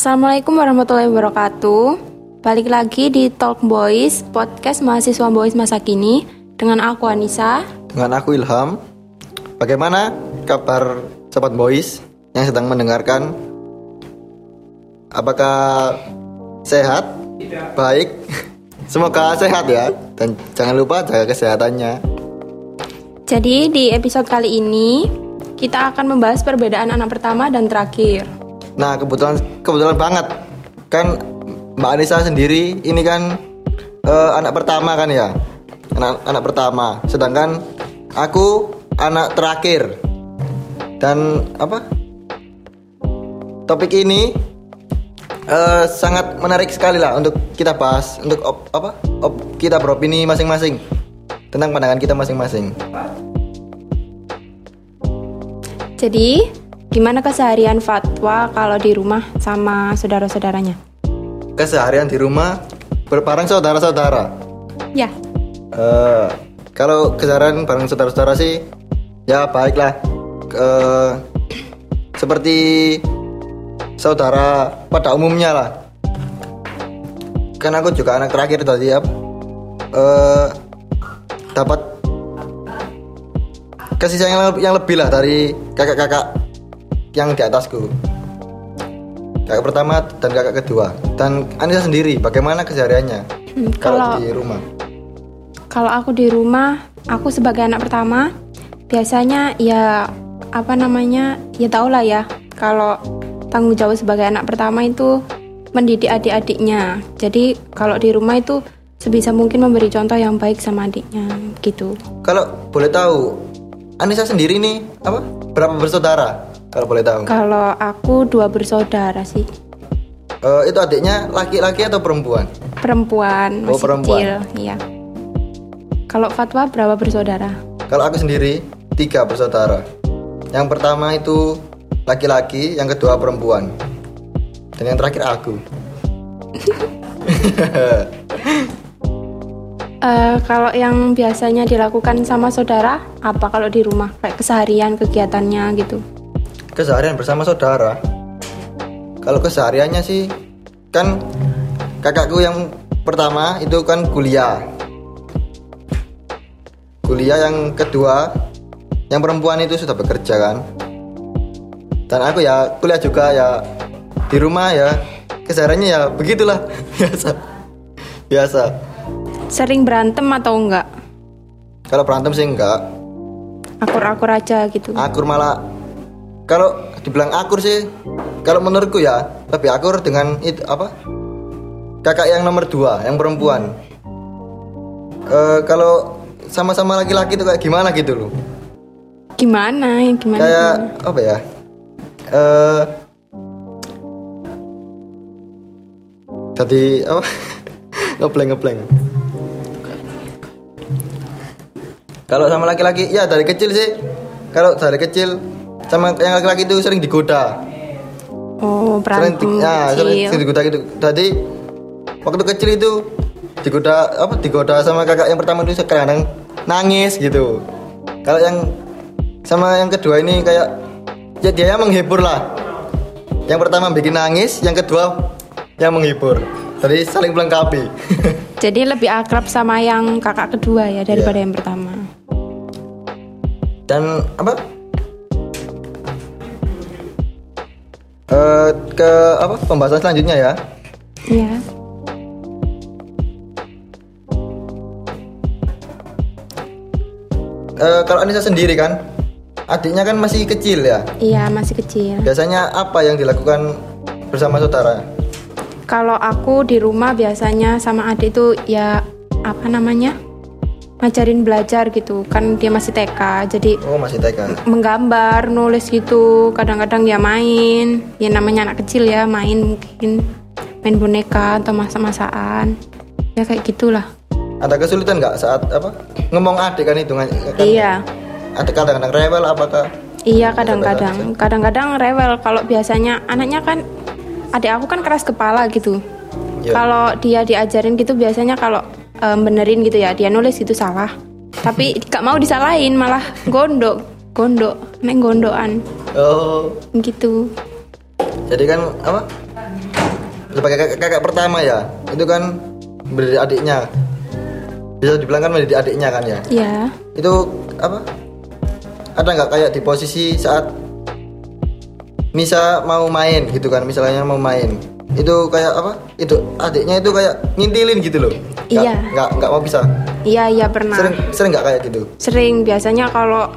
Assalamualaikum warahmatullahi wabarakatuh. Balik lagi di Talk Boys, podcast mahasiswa Boys masa kini dengan aku Anissa. Dengan aku Ilham. Bagaimana kabar sobat boys yang sedang mendengarkan? Apakah sehat? Baik. Semoga sehat ya dan jangan lupa jaga kesehatannya. Jadi di episode kali ini kita akan membahas perbedaan anak pertama dan terakhir. Nah, kebetulan kebetulan banget kan Mbak Anissa sendiri ini kan eh, anak pertama kan ya. Anak anak pertama. Sedangkan aku anak terakhir. Dan apa? Topik ini eh, sangat menarik sekali lah untuk kita bahas untuk op, apa? Op, kita beropini masing-masing tentang pandangan kita masing-masing. Jadi, gimana keseharian Fatwa kalau di rumah sama saudara-saudaranya? Keseharian di rumah berparang saudara-saudara. Ya, Eh, kalau keseharian bareng saudara-saudara sih ya baiklah. Eh, seperti saudara pada umumnya lah. Kan aku juga anak terakhir tadi ya. Eh, dapat kasih sayang yang lebih lah dari kakak-kakak yang di atasku kakak pertama dan kakak kedua dan Anissa sendiri bagaimana kesehariannya Hmm, kalau kalau- di rumah kalau aku di rumah, aku sebagai anak pertama biasanya ya apa namanya ya tau lah ya kalau tanggung jawab sebagai anak pertama itu mendidik adik-adiknya. Jadi kalau di rumah itu sebisa mungkin memberi contoh yang baik sama adiknya gitu. Kalau boleh tahu, Anissa sendiri nih apa? Berapa bersaudara? Kalau boleh tahu. Kalau aku dua bersaudara sih, Eh, itu adiknya laki-laki atau perempuan? perempuan Oh, masih perempuan. kecil, iya. Kalau Fatwa berapa bersaudara? Kalau aku sendiri tiga bersaudara. Yang pertama itu laki-laki, yang kedua perempuan, dan yang terakhir aku. Eh, kalau yang biasanya dilakukan sama saudara, apa kalau di rumah kayak keseharian kegiatannya gitu? Keseharian bersama saudara. Kalau kesehariannya sih kan kakakku yang pertama itu kan kuliah. Kuliah yang kedua yang perempuan itu sudah bekerja kan. Dan aku ya kuliah juga ya di rumah ya kesehariannya ya begitulah biasa. Biasa. Sering berantem atau enggak? Kalau berantem sih enggak. Akur-akur aja gitu. Akur malah kalau dibilang akur sih kalau menurutku ya lebih akur dengan itu apa? Kakak yang nomor dua yang perempuan. Eh, kalau sama-sama laki-laki itu kayak gimana gitu loh? Gimana? Gimana? kayak apa ya? Eh jadi apa? Ngepleng ngepleng kalau sama laki-laki ya dari kecil sih. Kalau dari kecil sama yang laki-laki itu sering digoda. Oh, sering, di- ya, sering, sering digoda gitu. Jadi waktu kecil itu digoda apa digoda sama kakak yang pertama itu kadang nangis gitu. Kalau yang sama yang kedua ini kayak ya dia yang menghibur lah. Yang pertama bikin nangis yang kedua yang menghibur. Jadi saling melengkapi. Jadi lebih akrab sama yang kakak kedua ya daripada Iya. yang pertama. dan apa Eh, ke apa pembahasan selanjutnya ya Iya. Eh, kalau Anissa sendiri kan adiknya kan masih kecil ya Iya, masih kecil. biasanya apa yang dilakukan bersama saudara Kalau aku di rumah biasanya sama adik itu ya apa namanya? Ngajarin belajar gitu. Kan dia masih TK, jadi oh masih TK menggambar, nulis gitu. Kadang-kadang ya main. Ya namanya anak kecil ya, main mungkin main boneka atau masak-masakan. Ya kayak gitulah. ada kesulitan nggak saat apa ngomong adik kan itu kan Iya. ada kadang-kadang rewel apakah Iya kadang-kadang, kadang-kadang rewel kalau biasanya anaknya kan adik aku kan keras kepala gitu. Iya. Kalau dia diajarin gitu biasanya kalau em, benerin gitu ya. Dia nulis itu salah. Tapi gak mau disalahin malah gondok, gondok, neng gondokan. Oh. Gitu. jadi kan apa? Sebagai kakak, kakak pertama ya? Itu kan mendidik adiknya. Bisa dibilang kan mendidik adiknya kan ya? Iya. itu apa? Ada nggak kayak di posisi saat Nisa mau main gitu kan? Misalnya mau main itu kayak apa itu adiknya itu kayak ngintilin gitu loh Nggak- Iya. nggak nggak mau bisa Iya, iya pernah. sering sering nggak kayak gitu Sering biasanya kalau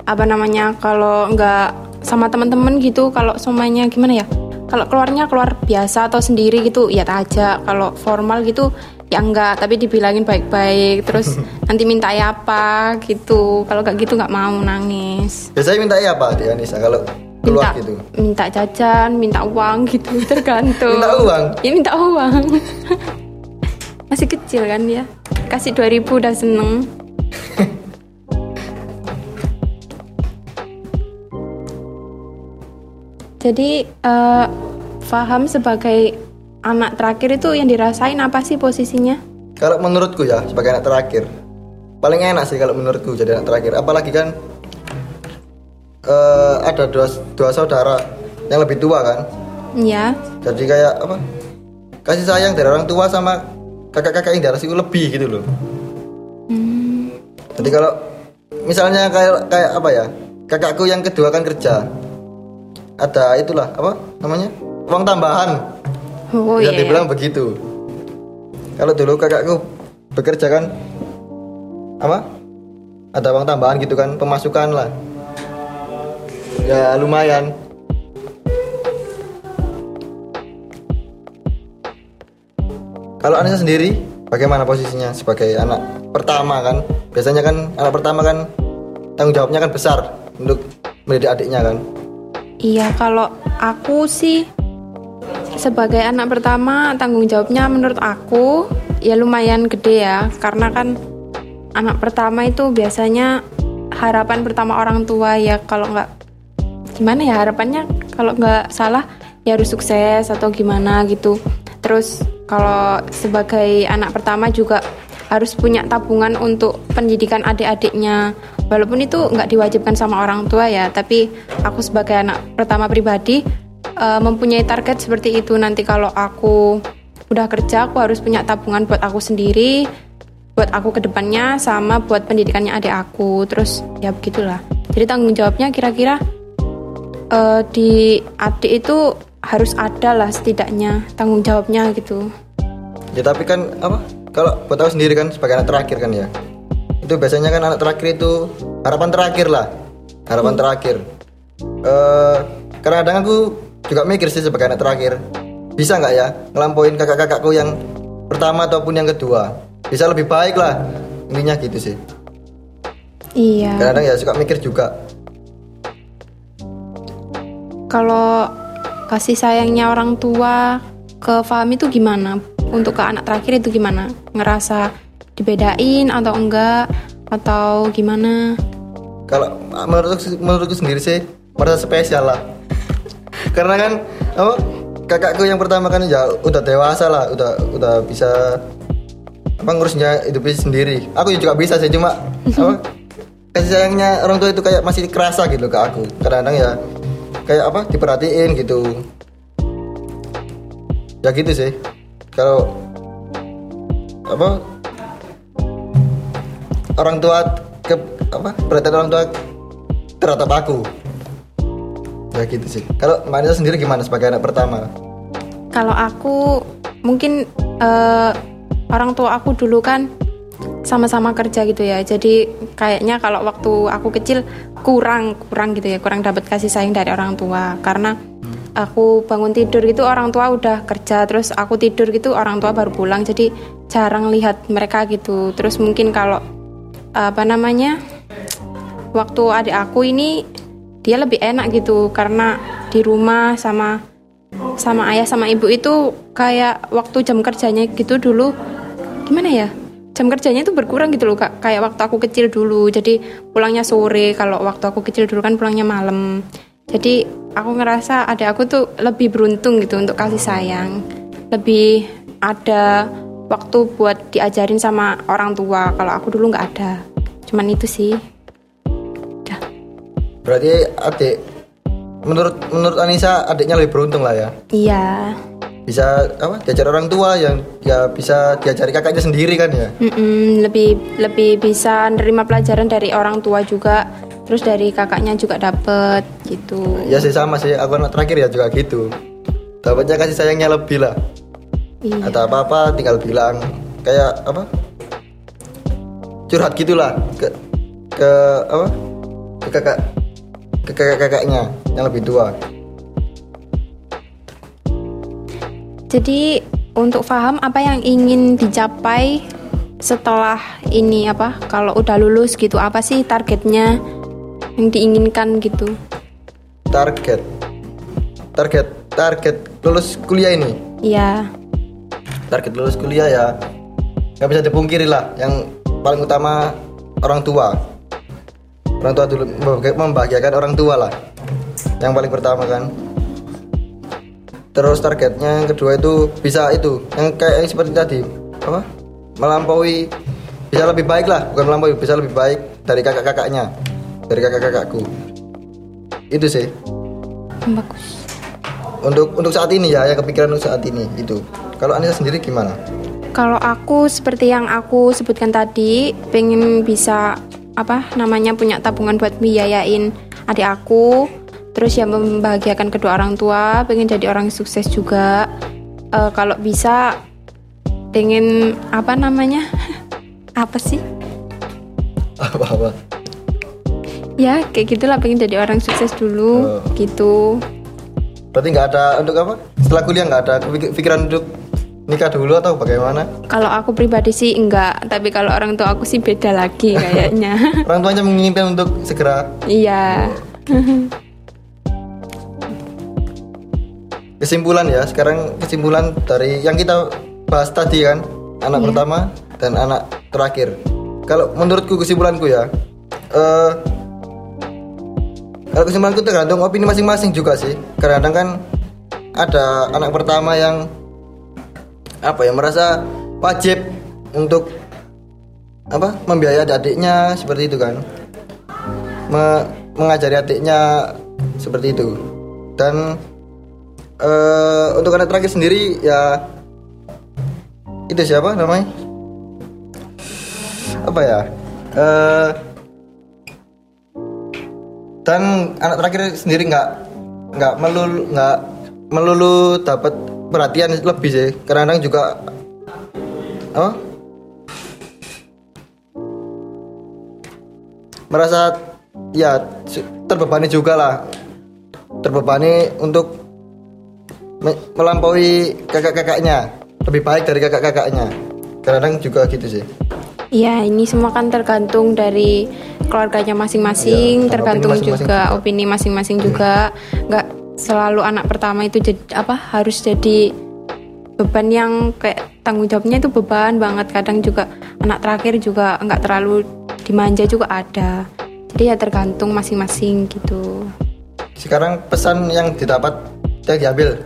apa namanya? Kalau nggak sama teman-teman gitu, kalau semuanya gimana ya? Kalau keluarnya keluar biasa atau sendiri gitu, ya tak ajak. Kalau formal gitu, ya enggak. Tapi dibilangin baik-baik. Terus nanti minta ya apa gitu. Kalau nggak gitu nggak mau nangis. biasanya minta apa adik Nisa kalau keluar minta gitu minta jajan, minta uang gitu, tergantung. Minta uang? Ya minta uang. Masih kecil kan ya. Kasih 2000 udah seneng. Jadi eh, Faham sebagai anak terakhir itu yang dirasain apa sih posisinya? Kalau menurutku ya sebagai anak terakhir paling enak sih kalau menurutku jadi anak terakhir. Apalagi kan eh, ada dua dua saudara yang lebih tua kan. Ya, Jadi kayak apa? Kasih sayang dari orang tua sama kakak-kakak yang darah lebih gitu loh. Jadi kalau misalnya kayak kayak apa ya? Kakakku yang kedua kan kerja. Ada itulah apa namanya? Uang tambahan. oh Bisa iya. dibilang begitu. Kalau dulu kakakku bekerja kan apa? Ada uang tambahan gitu kan, pemasukan lah. Ya lumayan. Kalau Anissa sendiri, bagaimana posisinya sebagai anak pertama kan? Biasanya kan anak pertama kan tanggung jawabnya kan besar untuk mendidik adiknya kan. Iya, kalau aku sih sebagai anak pertama tanggung jawabnya menurut aku ya lumayan gede ya karena kan anak pertama itu biasanya harapan pertama orang tua ya kalau nggak gimana ya harapannya kalau nggak salah ya harus sukses atau gimana gitu. Terus kalau sebagai anak pertama juga harus punya tabungan untuk pendidikan adik-adiknya. Walaupun itu nggak diwajibkan sama orang tua ya tapi aku sebagai anak pertama pribadi eh, mempunyai target seperti itu. Nanti kalau aku udah kerja aku harus punya tabungan buat aku sendiri buat aku ke depannya sama buat pendidikannya adik aku. Terus ya begitulah. Jadi tanggung jawabnya kira-kira eh, di adik itu harus ada lah setidaknya tanggung jawabnya gitu Ya tapi kan apa? Kalau buat tahu sendiri kan sebagai anak terakhir kan ya. Itu biasanya kan anak terakhir itu harapan terakhir lah. Harapan terakhir. Eh kadang-kadang aku juga mikir sih sebagai anak terakhir. Bisa nggak ya ngelampauin kakak-kakakku yang pertama ataupun yang kedua? Bisa lebih baik lah. Intinya gitu sih. iya Kadang-kadang ya suka mikir juga. Kalau kasih sayangnya orang tua ke Fahmi itu gimana untuk ke anak terakhir itu gimana ngerasa dibedain atau enggak atau gimana Kalau menurutku menurutku sendiri sih merasa spesial lah. Karena kan apa kakakku yang pertama kan ya udah dewasa lah, udah udah bisa apa ngurusnya hidupnya sendiri. Aku juga bisa sih cuma apa kasih sayangnya orang tua itu kayak masih kerasa gitu ke aku. Kadang-kadang ya kayak apa diperhatiin gitu. Ya gitu sih. Kalau apa orang tua ke apa perhatian orang tua terhadap aku ya gitu sih kalau Mbak Anissa sendiri gimana sebagai anak pertama kalau aku mungkin eh, orang tua aku dulu kan sama-sama kerja gitu ya. Jadi kayaknya kalau waktu aku kecil kurang kurang gitu ya kurang dapat kasih sayang dari orang tua. Karena aku bangun tidur gitu orang tua udah kerja terus aku tidur gitu orang tua baru pulang. Jadi jarang lihat mereka gitu. Terus mungkin kalau apa namanya waktu adik aku ini dia lebih enak gitu. Karena di rumah sama sama ayah sama ibu itu kayak waktu jam kerjanya gitu dulu gimana ya jam kerjanya itu berkurang gitu loh kak. Kayak waktu aku kecil dulu. Jadi pulangnya sore kalau waktu aku kecil dulu kan pulangnya malam. Jadi aku ngerasa ada aku tuh lebih beruntung gitu untuk kasih sayang. Lebih ada waktu buat diajarin sama orang tua. Kalau aku dulu nggak ada. Cuman itu sih. Udah berarti adik menurut menurut Anissa adiknya lebih beruntung lah ya? Iya bisa apa diajar orang tua yang ya bisa diajari kakaknya sendiri kan ya? Mm-mm, lebih lebih bisa nerima pelajaran dari orang tua juga. Terus dari kakaknya juga dapet gitu. Ya sih sama sih. Aku anak terakhir ya juga gitu. Dapatnya kasih sayangnya lebih lah. Iya. Atau apa apa tinggal bilang. Kayak apa? Curhat gitulah ke ke apa? Ke kakak ke kakak kakaknya yang lebih tua jadi untuk paham apa yang ingin dicapai setelah ini apa kalau udah lulus gitu apa sih targetnya yang diinginkan gitu? Target. Target target lulus kuliah ini? Iya. Target lulus kuliah ya nggak bisa dipungkiri lah yang paling utama orang tua. Orang tua dulu membahagi- membahagiakan orang tua lah yang paling pertama kan terus targetnya yang kedua itu bisa itu yang kayak yang seperti tadi apa? Melampaui bisa lebih baik lah bukan melampaui bisa lebih baik dari kakak-kakaknya dari kakak-kakakku. Itu sih. Bagus. Untuk untuk saat ini ya yang kepikiran untuk saat ini itu. Kalau Anissa sendiri gimana? Kalau aku seperti yang aku sebutkan tadi, pengen bisa apa namanya punya tabungan buat biayain adik aku, terus ya membahagiakan kedua orang tua, pengen jadi orang sukses juga. Eh, kalau bisa pengen apa namanya? apa sih? apa apa Ya kayak gitulah pengen jadi orang sukses dulu, Oh. gitu. Berarti nggak ada untuk apa? Setelah kuliah nggak ada pikiran untuk nikah dulu atau bagaimana? Kalau aku pribadi sih enggak, tapi kalau orang tua aku sih beda lagi kayaknya. Orang tuanya menginginkan untuk segera. Iya. Kesimpulan ya, sekarang kesimpulan dari yang kita bahas tadi kan, anak pertama dan anak terakhir. Kalau menurutku kesimpulanku ya, eh kalau kesimpulanku tergantung opini masing-masing juga sih. Kadang-kadang kan ada anak pertama yang apa ya merasa wajib untuk apa membiayai adiknya seperti itu kan Me- mengajari adiknya seperti itu dan eh, untuk anak terakhir sendiri ya itu siapa namanya? Apa ya? Eh, dan anak terakhir sendiri nggak nggak melulu nggak melulu dapat perhatian lebih sih. Kadang-kadang juga apa? Merasa ya terbebani juga lah. Terbebani untuk melampaui kakak-kakaknya lebih baik dari kakak-kakaknya kadang-kadang juga gitu sih Iya, ini semua kan tergantung dari keluarganya masing-masing, Iya, sama tergantung opini masing-masing juga juga. opini masing-masing juga. Nggak selalu anak pertama itu jadi apa harus jadi beban yang kayak tanggung jawabnya itu beban banget. Kadang juga anak terakhir juga nggak terlalu dimanja juga ada. Jadi ya tergantung masing-masing gitu. sekarang pesan yang didapat yang diambil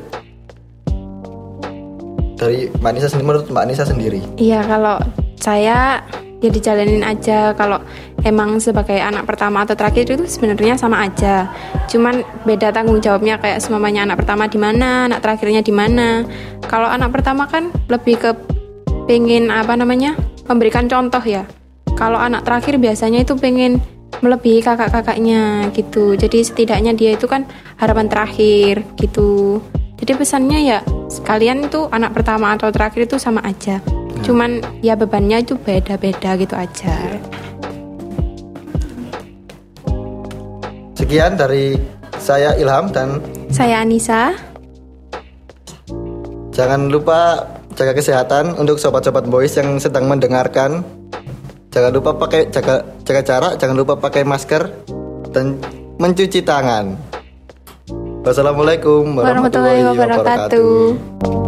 dari Mbak Nisa sendiri menurut Mbak Nisa sendiri Iya kalau saya ya dijalanin aja kalau emang sebagai anak pertama atau terakhir itu sebenarnya sama aja. Cuman beda tanggung jawabnya kayak semamanya anak pertama di mana, anak terakhirnya di mana. Kalau anak pertama kan lebih ke pengen apa namanya memberikan contoh ya. Kalau anak terakhir biasanya itu pengen melebihi kakak-kakaknya gitu. Jadi setidaknya dia itu kan harapan terakhir gitu. Jadi pesannya ya sekalian itu anak pertama atau terakhir itu sama aja. Cuman ya bebannya itu beda-beda gitu aja. sekian dari saya Ilham dan Saya Anissa. jangan lupa jaga kesehatan untuk sobat-sobat boys yang sedang mendengarkan jangan lupa pakai jaga jaga jarak jangan lupa pakai masker dan mencuci tangan wassalamualaikum Warahmatullahi wabarakatuh.